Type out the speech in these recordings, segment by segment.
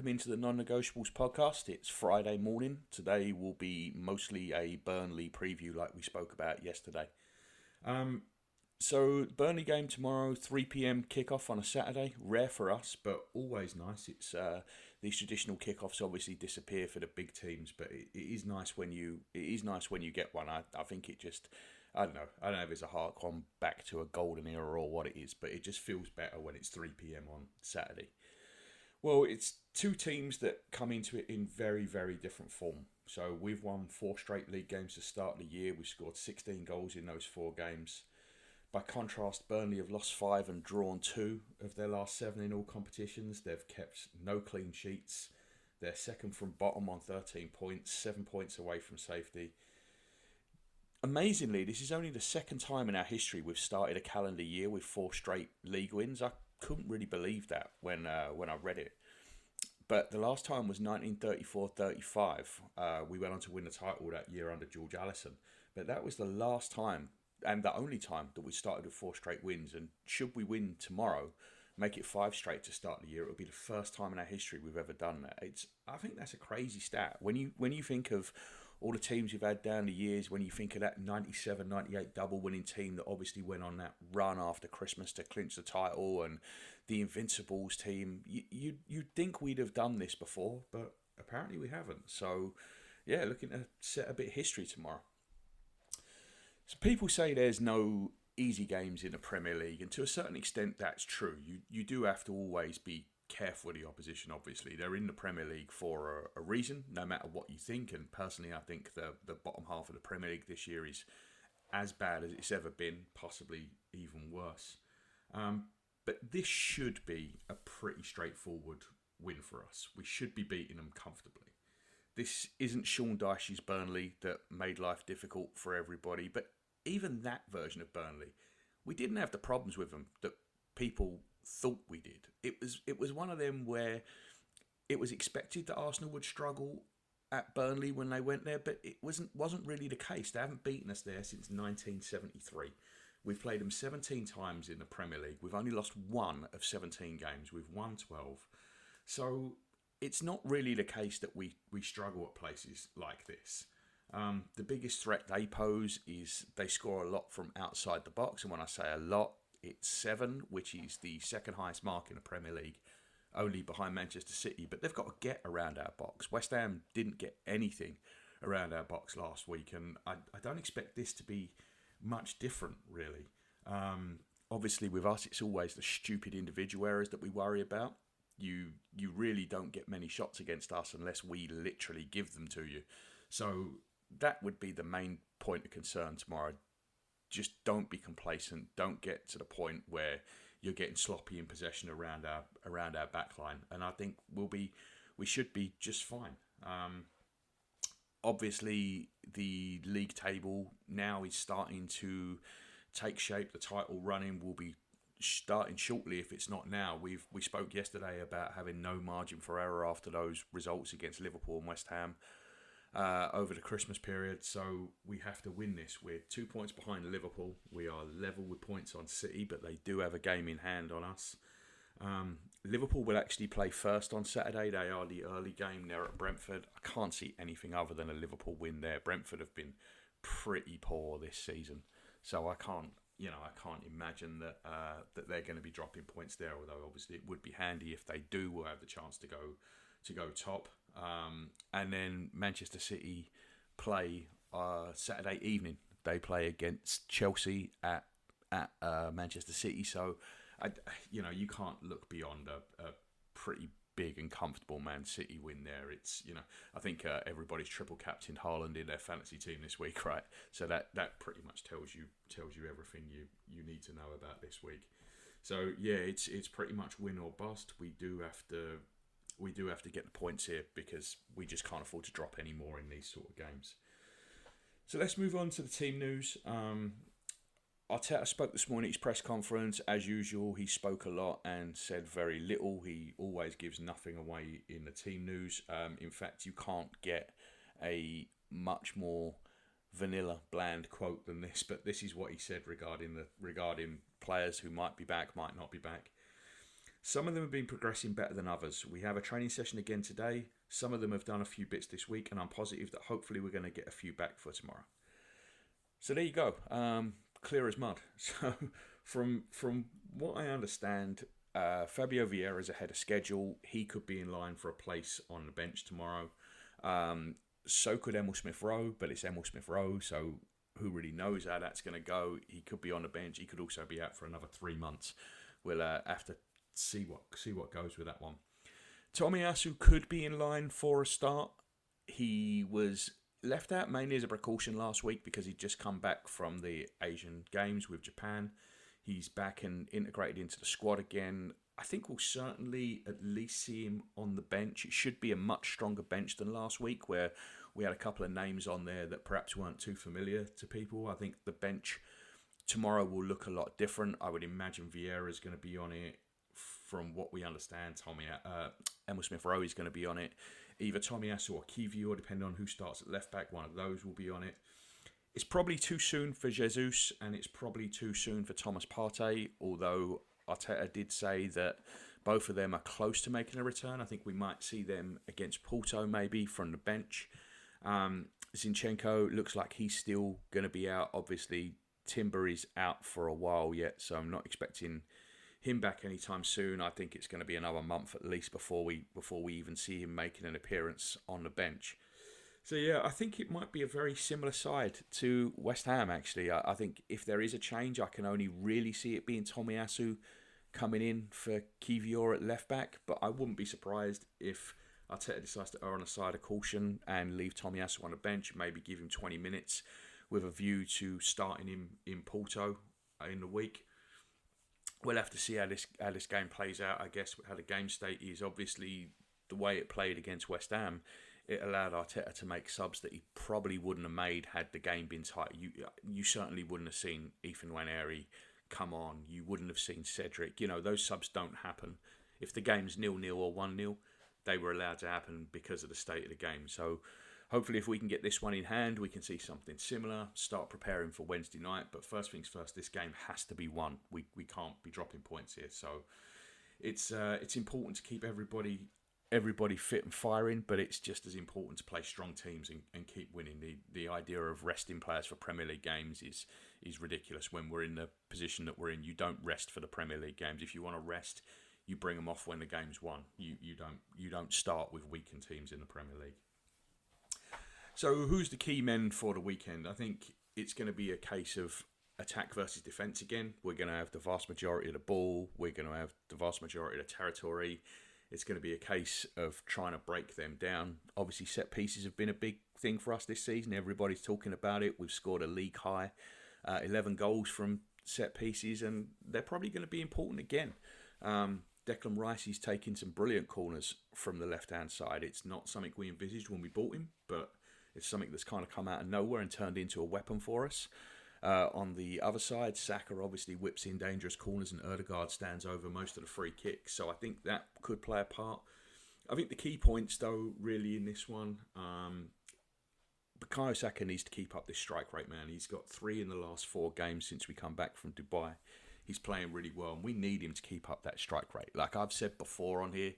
welcome into the Non Negotiables podcast. It's Friday morning. Today will be mostly a Burnley preview, like we spoke about yesterday. Um, so, Burnley game tomorrow, 3 pm kickoff on a Saturday. Rare for us, but always nice. It's uh, these traditional kickoffs obviously disappear for the big teams, but it, it is nice when you it is nice when you get one. I, I think it just I don't know. I don't know if it's a hark on back to a golden era or what it is, but it just feels better when it's 3 pm on Saturday. Well, it's two teams that come into it in very, very different form. So we've won four straight league games to start the year. We've scored 16 goals in those four games. By contrast, Burnley have lost five and drawn two of their last seven in all competitions. They've kept no clean sheets. They're second from bottom on 13 points, seven points away from safety. Amazingly, this is only the second time in our history we've started a calendar year with four straight league wins. I couldn't really believe that when uh, when I read it. But the last time was 1934-35. Uh, we went on to win the title that year under George Allison. But that was the last time and the only time that we started with four straight wins. And should we win tomorrow, make it five straight to start the year, it'll be the first time in our history we've ever done that. It's I think that's a crazy stat. When you when you think of all the teams you've had down the years, when you think of that 97 98 double winning team that obviously went on that run after Christmas to clinch the title and the Invincibles team, you, you, you'd think we'd have done this before, but apparently we haven't. So, yeah, looking to set a bit of history tomorrow. So, people say there's no easy games in the Premier League, and to a certain extent, that's true. You, you do have to always be careful with the opposition. Obviously, they're in the Premier League for a, a, reason, no matter what you think. And personally, I think the the bottom half of the Premier League this year is as bad as it's ever been, possibly even worse. Um, but this should be a pretty straightforward win for us. We should be beating them comfortably. This isn't Sean Dyche's Burnley that made life difficult for everybody, but even that version of Burnley, we didn't have the problems with them that people thought we did. It was it was one of them where it was expected that Arsenal would struggle at Burnley when they went there, but it wasn't wasn't really the case. They haven't beaten us there since 1973. We've played them 17 times in the Premier League. We've only lost one of 17 games. We've won 12. So it's not really the case that we, we struggle at places like this. Um, the biggest threat they pose is they score a lot from outside the box. And when I say a lot, it's seven, which is the second highest mark in the Premier League, only behind Manchester City. But they've got to get around our box. West Ham didn't get anything around our box last week, and I, I don't expect this to be much different, really. Um, obviously, with us, it's always the stupid individual errors that we worry about. You you really don't get many shots against us unless we literally give them to you. So that would be the main point of concern tomorrow just don't be complacent. Don't get to the point where you're getting sloppy in possession around our around our backline. And I think we'll be we should be just fine. Um, obviously, the league table now is starting to take shape. The title running will be starting shortly if it's not now. We've we spoke yesterday about having no margin for error after those results against Liverpool and West Ham uh, over the Christmas period. So we have to win this. We're two points behind Liverpool. We are level with points on City, but they do have a game in hand on us. Um, Liverpool will actually play first on Saturday. They are the early game. They're at Brentford. I can't see anything other than a Liverpool win there. Brentford have been pretty poor this season, so I can't. You know, I can't imagine that uh, that they're going to be dropping points there. Although obviously it would be handy if they do. We'll have the chance to go to go top. Um, and then Manchester City play uh, Saturday evening. They play against Chelsea at at uh, Manchester City. So, I, you know, you can't look beyond a, a, pretty big and comfortable Man City win there. It's you know, I think uh, everybody's triple captain Haaland in their fantasy team this week, right? So that that pretty much tells you tells you everything you you need to know about this week. So yeah, it's it's pretty much win or bust. We do have to we do have to get the points here because we just can't afford to drop any more in these sort of games. So let's move on to the team news. Um, Arteta spoke this morning at his press conference. As usual, he spoke a lot and said very little. He always gives nothing away in the team news. Um, in fact, you can't get a much more vanilla, bland quote than this. But this is what he said regarding the regarding players who might be back, might not be back. Some of them have been progressing better than others. We have a training session again today. Some of them have done a few bits this week, and I'm positive that hopefully we're going to get a few back for tomorrow. So there you go. Um, clear as mud. So from from what I understand, uh, Fabio Vieira is ahead of schedule. He could be in line for a place on the bench tomorrow. Um, so could Emil Smith Rowe, but it's Emil Smith Rowe, so who really knows how that's going to go? He could be on the bench. He could also be out for another three months. We'll uh, have to see what see what goes with that one. Tommy Tomiyasu could be in line for a start. He was left out mainly as a precaution last week because he'd just come back from the Asian Games with Japan. He's back and integrated into the squad again. I think we'll certainly at least see him on the bench. It should be a much stronger bench than last week, where we had a couple of names on there that perhaps weren't too familiar to people. I think the bench tomorrow will look a lot different. I would imagine Vieira is going to be on it. From what we understand, Tommy uh, Emil Smith Rowe is going to be on it either Tomiyasu or Kiwior, depending on who starts at left back. One of those will be on it. It's probably too soon for Jesus, and it's probably too soon for Thomas Partey. Although Arteta did say that both of them are close to making a return. I think we might see them against Porto, maybe from the bench. Um, Zinchenko looks like he's still going to be out. Obviously, Timber is out for a while yet, so I'm not expecting him back anytime soon. I think it's going to be another month at least before we before we even see him making an appearance on the bench. So yeah, I think it might be a very similar side to West Ham. Actually, I, I think if there is a change, I can only really see it being Tomiyasu coming in for Kiwior at left back. But I wouldn't be surprised if Arteta decides to err on the side of caution and leave Tomiyasu on the bench, maybe give him 20 minutes with a view to starting him in Porto in the week we'll have to see how this how this game plays out. I guess how the game state is. Obviously, the way it played against West Ham, it allowed Arteta to make subs that he probably wouldn't have made had the game been tight. You you certainly wouldn't have seen Ethan Nwaneri come on. You wouldn't have seen Cedric. You know those subs don't happen. If the game's nil nil or one 0 they were allowed to happen because of the state of the game. So hopefully, if we can get this one in hand, we can see something similar. Start preparing for Wednesday night. But first things first, this game has to be won. We we can't be dropping points here. So it's uh, it's important to keep everybody everybody fit and firing, but it's just as important to play strong teams and, and keep winning. The the idea of resting players for Premier League games is is ridiculous when we're in the position that we're in. You don't rest for the Premier League games. If you want to rest, you bring them off when the game's won. You you don't you don't start with weakened teams in the Premier League. So, who's the key men for the weekend? I think it's going to be a case of attack versus defence again. We're going to have the vast majority of the ball, we're going to have the vast majority of the territory. It's going to be a case of trying to break them down. Obviously, set pieces have been a big thing for us this season. Everybody's talking about it. We've scored a league high, uh, 11 goals from set pieces, and they're probably going to be important again. Um, Declan Rice is taking some brilliant corners from the left hand side. It's not something we envisaged when we bought him, but it's something that's kind of come out of nowhere and turned into a weapon for us. Uh, on the other side, Saka obviously whips in dangerous corners and Odegaard stands over most of the free kicks. So I think that could play a part. I think the key points, though, really in this one, um, Bukayo Saka needs to keep up this strike rate, man. He's got three in the last four games since we come back from Dubai. He's playing really well, and we need him to keep up that strike rate. Like I've said before on here,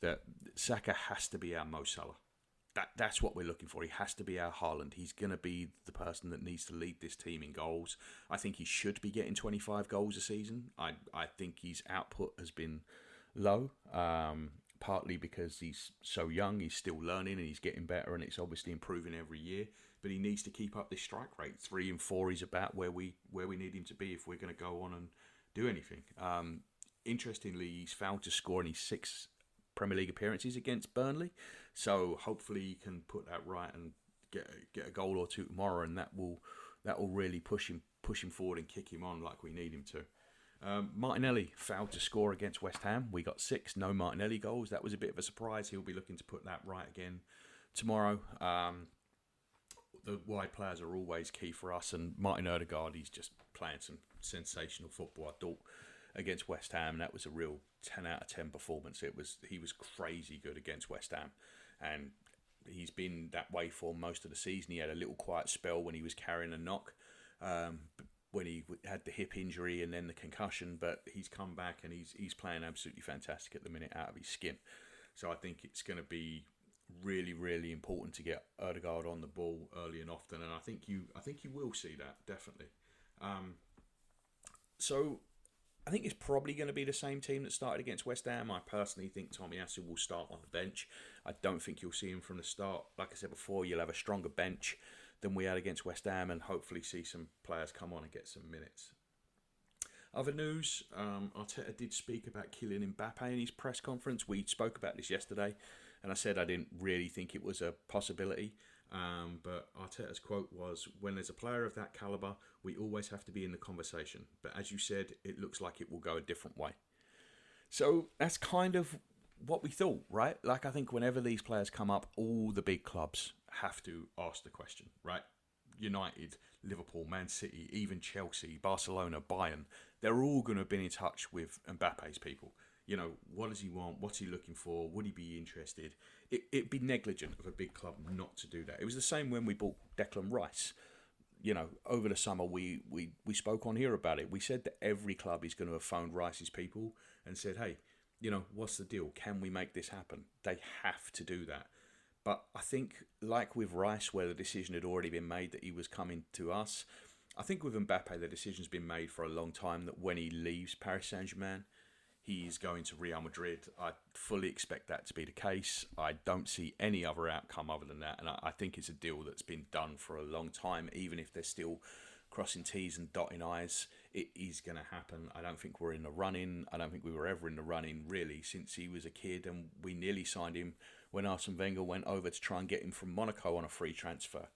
that Saka has to be our Mo Salah that that's what we're looking for. He has to be our Haaland. He's going to be the person that needs to lead this team in goals. I think he should be getting 25 goals a season. I I think his output has been low, um, partly because he's so young. He's still learning and he's getting better, and it's obviously improving every year. But he needs to keep up this strike rate. Three and four is about where we where we need him to be if we're going to go on and do anything. Um, interestingly, he's failed to score in his six Premier League appearances against Burnley. So hopefully he can put that right and get get a goal or two tomorrow, and that will that will really push him push him forward and kick him on like we need him to. Um, Martinelli failed to score against West Ham. We got six no Martinelli goals. That was a bit of a surprise. He'll be looking to put that right again tomorrow. Um, the wide players are always key for us, and Martin Odegaard, he's just playing some sensational football. I thought against West Ham, that was a real ten out of ten performance. It was he was crazy good against West Ham, and he's been that way for most of the season. He had a little quiet spell when he was carrying a knock, um, when he had the hip injury and then the concussion, but he's come back and he's he's playing absolutely fantastic at the minute out of his skin. So I think it's going to be really, really important to get Odegaard on the ball early and often, and I think you, I think you will see that definitely. Um, so I think it's probably going to be the same team that started against West Ham. I personally think Tomiyasu will start on the bench. I don't think you'll see him from the start. Like I said before, you'll have a stronger bench than we had against West Ham, and hopefully see some players come on and get some minutes. Other news: um, Arteta did speak about Kylian Mbappe in his press conference. We spoke about this yesterday and I said I didn't really think it was a possibility. Um, but Arteta's quote was, "When there's a player of that caliber, we always have to be in the conversation. But as you said, it looks like it will go a different way." So that's kind of what we thought, right? Like I think whenever these players come up, all the big clubs have to ask the question, right? United, Liverpool, Man City, even Chelsea, Barcelona, Bayern, they're all going to have been in touch with Mbappe's people you know, what does he want? What's he looking for? Would he be interested? It, it'd be negligent of a big club not to do that. It was the same when we bought Declan Rice. You know, over the summer we, we, we spoke on here about it. We said that every club is going to have phoned Rice's people and said, hey, you know, what's the deal? Can we make this happen? They have to do that. But I think, like with Rice, where the decision had already been made that he was coming to us, I think with Mbappe, the decision's been made for a long time that when he leaves Paris Saint Germain, he's going to Real Madrid. I fully expect that to be the case. I don't see any other outcome other than that. And I, I think it's a deal that's been done for a long time, even if they're still crossing T's and dotting I's. It is going to happen. I don't think we're in the running. I don't think we were ever in the running, really, since he was a kid. And we nearly signed him when Arsene Wenger went over to try and get him from Monaco on a free transfer.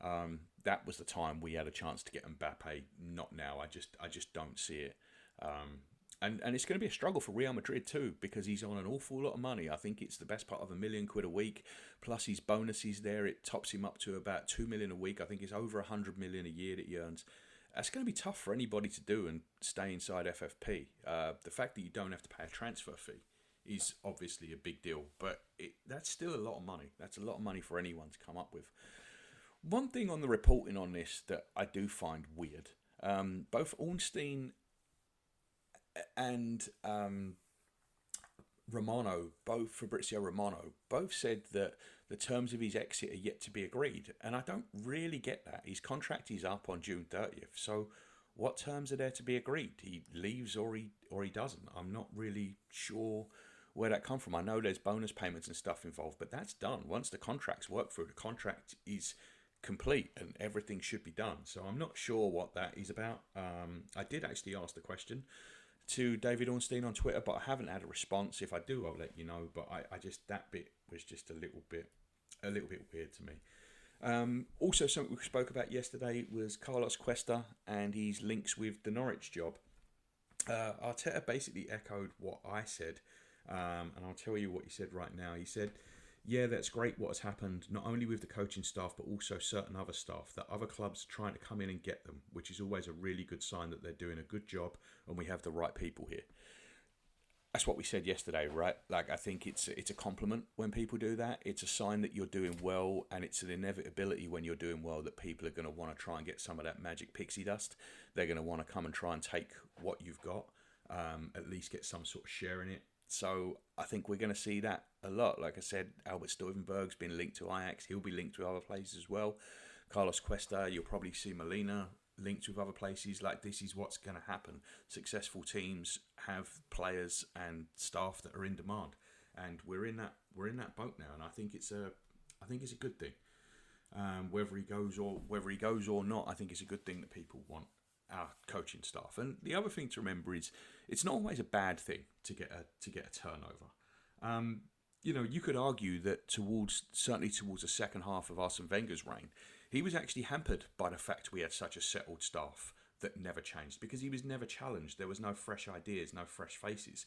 Um, that was the time we had a chance to get Mbappe. Not now. I just, I just don't see it. Um, and and it's going to be a struggle for Real Madrid too because he's on an awful lot of money. I think it's the best part of a million quid a week plus his bonuses there. It tops him up to about two million a week. I think it's over a hundred million a year that he earns. That's going to be tough for anybody to do and stay inside FFP. Uh, the fact that you don't have to pay a transfer fee is obviously a big deal, but it, that's still a lot of money. That's a lot of money for anyone to come up with. One thing on the reporting on this that I do find weird. Um, both Ornstein and um, Romano, both Fabrizio Romano, both said that the terms of his exit are yet to be agreed, and I don't really get that. His contract is up on June thirtieth, so what terms are there to be agreed? He leaves or he or he doesn't. I'm not really sure where that come from. I know there's bonus payments and stuff involved, but that's done once the contract's worked through. The contract is complete and everything should be done. So I'm not sure what that is about. Um, I did actually ask the question to David Ornstein on Twitter, but I haven't had a response. If I do, I'll let you know. But I, I just that bit was just a little bit a little bit weird to me. Um, also, something we spoke about yesterday was Carlos Cuesta and his links with the Norwich job. Uh, Arteta basically echoed what I said, um, and I'll tell you what he said right now. He said yeah, that's great what has happened, not only with the coaching staff, but also certain other staff, that other clubs are trying to come in and get them, which is always a really good sign that they're doing a good job and we have the right people here. That's what we said yesterday, right? Like I think it's it's a compliment when people do that. It's a sign that you're doing well, and it's an inevitability when you're doing well that people are going to want to try and get some of that magic pixie dust. They're going to want to come and try and take what you've got, um, at least get some sort of share in it. So I think we're going to see that a lot. Like I said, Albert Stuivenberg's been linked to Ajax. He'll be linked to other places as well. Carlos Cuesta, you'll probably see Molina linked with other places. Like this is what's going to happen. Successful teams have players and staff that are in demand, and we're in that we're in that boat now. And I think it's a I think it's a good thing. Um, whether he goes or whether he goes or not, I think it's a good thing that people want our coaching staff. And the other thing to remember is it's not always a bad thing to get a to get a turnover. Um, you know, you could argue that towards certainly towards the second half of Arsene Wenger's reign, he was actually hampered by the fact we had such a settled staff that never changed because he was never challenged. There was no fresh ideas, no fresh faces.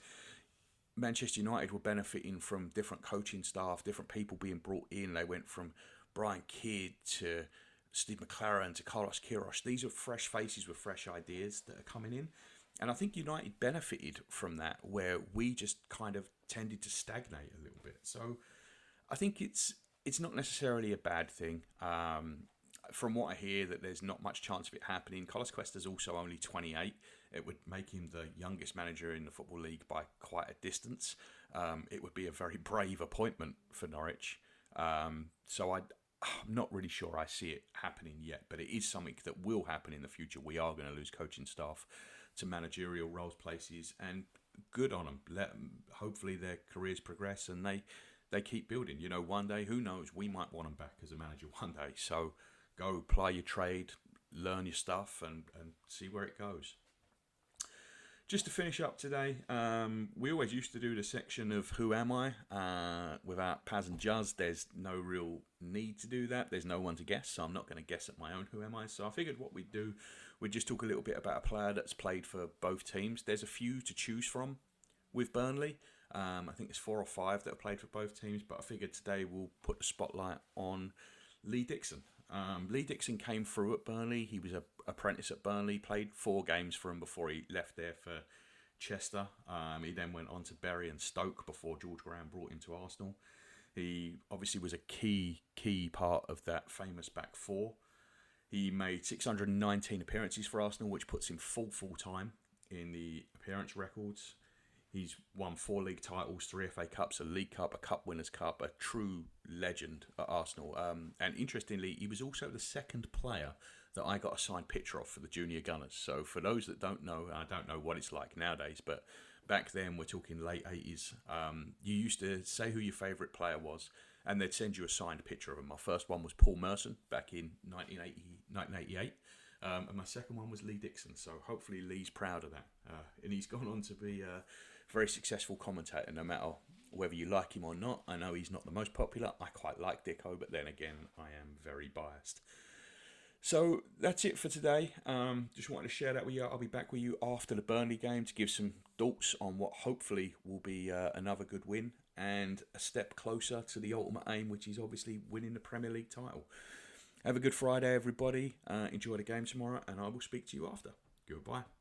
Manchester United were benefiting from different coaching staff, different people being brought in. They went from Brian Kidd to Steve McClaren to Carlos Queiroz. These are fresh faces with fresh ideas that are coming in. And I think United benefited from that, where we just kind of tended to stagnate a little bit. So I think it's it's not necessarily a bad thing. Um, from what I hear, that there's not much chance of it happening. Carlos Cuesta's also only 28. It would make him the youngest manager in the Football League by quite a distance. Um, it would be a very brave appointment for Norwich. Um, so I, I'm not really sure I see it happening yet, but it is something that will happen in the future. We are going to lose coaching staff to managerial roles, places, and good on them. Let them, hopefully their careers progress and they they keep building. You know, one day, who knows, we might want them back as a manager one day. So go play your trade, learn your stuff, and, and see where it goes. Just to finish up today, um, we always used to do the section of Who Am I? Uh, without Paz and Juz, there's no real need to do that. There's no one to guess, so I'm not going to guess at my own Who Am I? So I figured what we'd do, we'd just talk a little bit about a player that's played for both teams. There's a few to choose from with Burnley. Um, I think there's four or five that have played for both teams, but I figured today we'll put the spotlight on Lee Dixon. Um, Lee Dixon came through at Burnley. He was an apprentice at Burnley, played four games for him before he left there for Chester. Um, he then went on to Bury and Stoke before George Graham brought him to Arsenal. He obviously was a key, key part of that famous back four. He made 619 appearances for Arsenal, which puts him full, full time in the appearance records. He's won four league titles, three FA Cups, a League Cup, a Cup Winners' Cup, a true legend at Arsenal. Um, and interestingly, he was also the second player that I got a signed picture of for the Junior Gunners. So for those that don't know, I don't know what it's like nowadays, but back then, we're talking late 80s, um, you used to say who your favourite player was, and they'd send you a signed picture of him. My first one was Paul Merson back in 1980, 1988. Um, and my second one was Lee Dixon, so hopefully Lee's proud of that. Uh, and he's gone on to be uh, very successful commentator, no matter whether you like him or not. I know he's not the most popular. I quite like Dicko, but then again, I am very biased. So that's it for today. Um, just wanted to share that with you. I'll be back with you after the Burnley game to give some thoughts on what hopefully will be uh, another good win and a step closer to the ultimate aim, which is obviously winning the Premier League title. Have a good Friday, everybody. Uh, enjoy the game tomorrow, and I will speak to you after. Goodbye.